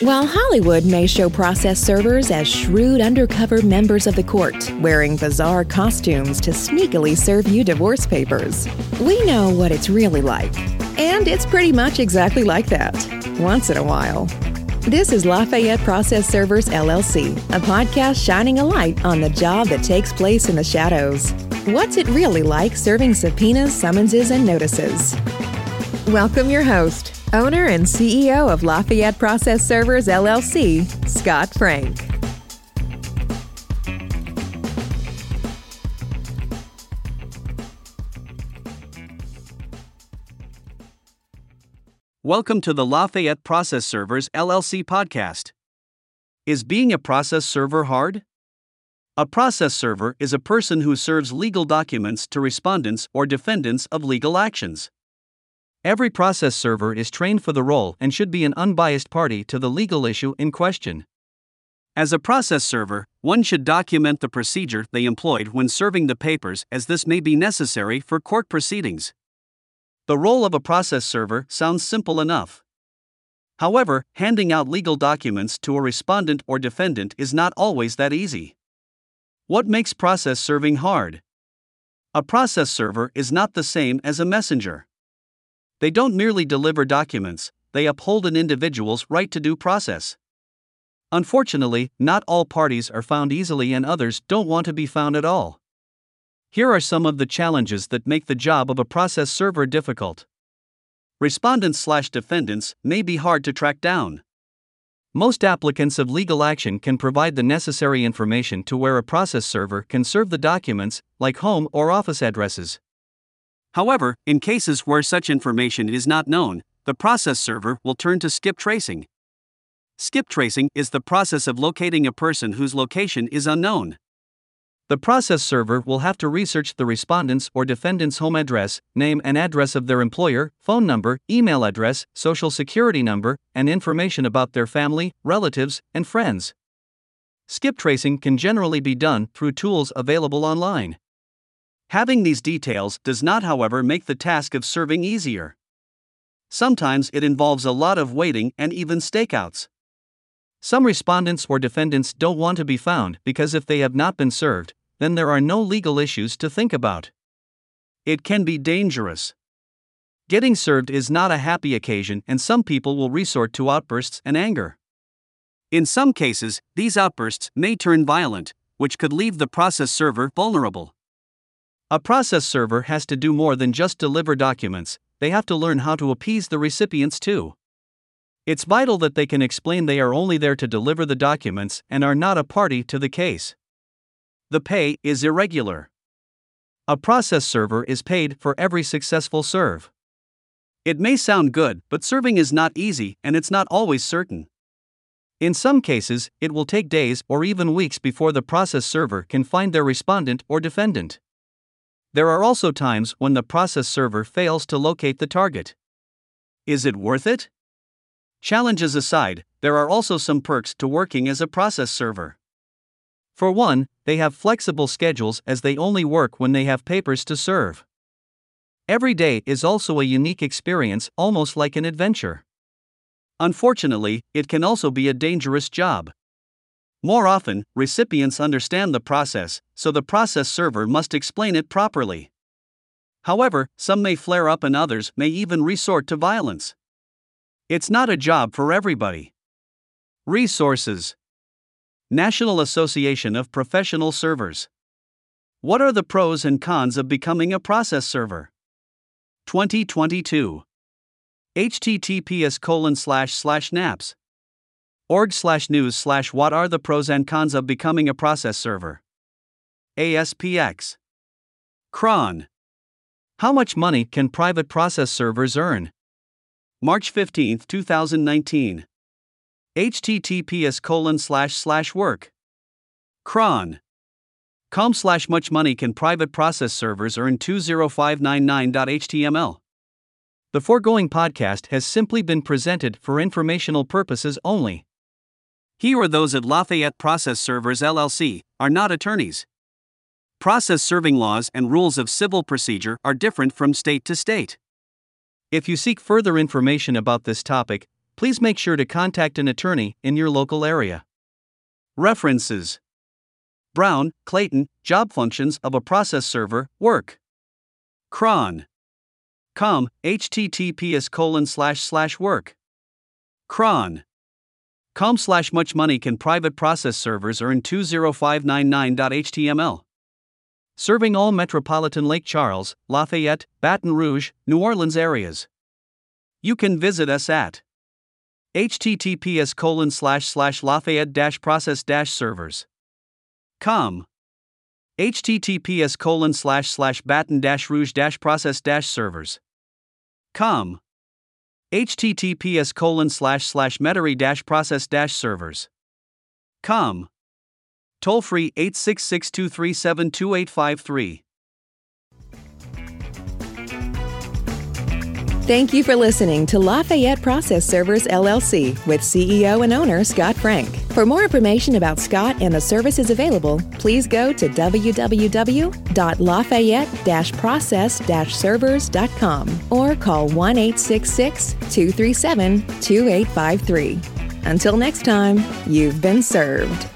While Hollywood may show process servers as shrewd undercover members of the court, wearing bizarre costumes to sneakily serve you divorce papers, we know what it's really like. And it's pretty much exactly like that, once in a while. This is Lafayette Process Servers LLC, a podcast shining a light on the job that takes place in the shadows. What's it really like serving subpoenas, summonses, and notices? Welcome your host, owner and CEO of Lafayette Process Servers LLC, Scott Frank. Welcome to the Lafayette Process Servers LLC podcast. Is being a process server hard? A process server is a person who serves legal documents to respondents or defendants of legal actions. Every process server is trained for the role and should be an unbiased party to the legal issue in question. As a process server, one should document the procedure they employed when serving the papers, as this may be necessary for court proceedings. The role of a process server sounds simple enough. However, handing out legal documents to a respondent or defendant is not always that easy. What makes process serving hard? A process server is not the same as a messenger. They don't merely deliver documents, they uphold an individual's right to due process. Unfortunately, not all parties are found easily and others don't want to be found at all. Here are some of the challenges that make the job of a process server difficult. Respondents slash defendants may be hard to track down. Most applicants of legal action can provide the necessary information to where a process server can serve the documents, like home or office addresses. However, in cases where such information is not known, the process server will turn to skip tracing. Skip tracing is the process of locating a person whose location is unknown. The process server will have to research the respondent's or defendant's home address, name and address of their employer, phone number, email address, social security number, and information about their family, relatives, and friends. Skip tracing can generally be done through tools available online. Having these details does not, however, make the task of serving easier. Sometimes it involves a lot of waiting and even stakeouts. Some respondents or defendants don't want to be found because if they have not been served, then there are no legal issues to think about. It can be dangerous. Getting served is not a happy occasion, and some people will resort to outbursts and anger. In some cases, these outbursts may turn violent, which could leave the process server vulnerable. A process server has to do more than just deliver documents, they have to learn how to appease the recipients too. It's vital that they can explain they are only there to deliver the documents and are not a party to the case. The pay is irregular. A process server is paid for every successful serve. It may sound good, but serving is not easy and it's not always certain. In some cases, it will take days or even weeks before the process server can find their respondent or defendant. There are also times when the process server fails to locate the target. Is it worth it? Challenges aside, there are also some perks to working as a process server. For one, they have flexible schedules as they only work when they have papers to serve. Every day is also a unique experience, almost like an adventure. Unfortunately, it can also be a dangerous job. More often, recipients understand the process, so the process server must explain it properly. However, some may flare up and others may even resort to violence. It's not a job for everybody. Resources National Association of Professional Servers. What are the pros and cons of becoming a process server? 2022. https colon slash slash naps org slash news slash what are the pros and cons of becoming a process server. ASPX. Chron. How much money can private process servers earn? March 15, 2019. https colon slash slash work. Chron. Com slash much money can private process servers earn 20599.html. The foregoing podcast has simply been presented for informational purposes only. He or those at Lafayette Process Servers LLC are not attorneys. Process serving laws and rules of civil procedure are different from state to state. If you seek further information about this topic, please make sure to contact an attorney in your local area. References Brown, Clayton, Job Functions of a Process Server, Work. Chron. Com, https colon slash slash work. Chron. Com slash much money can private process servers earn 20599.html. Serving all metropolitan Lake Charles, Lafayette, Baton Rouge, New Orleans areas. You can visit us at https colon slash slash lafayette dash process dash servers com https colon slash slash baton dash rouge dash process dash servers com https colon slash slash metairie dash process dash servers. Com. Toll free 866 237 2853 Thank you for listening to Lafayette Process Servers LLC with CEO and owner Scott Frank. For more information about Scott and the services available, please go to www.lafayette-process-servers.com or call 1 866 237 2853. Until next time, you've been served.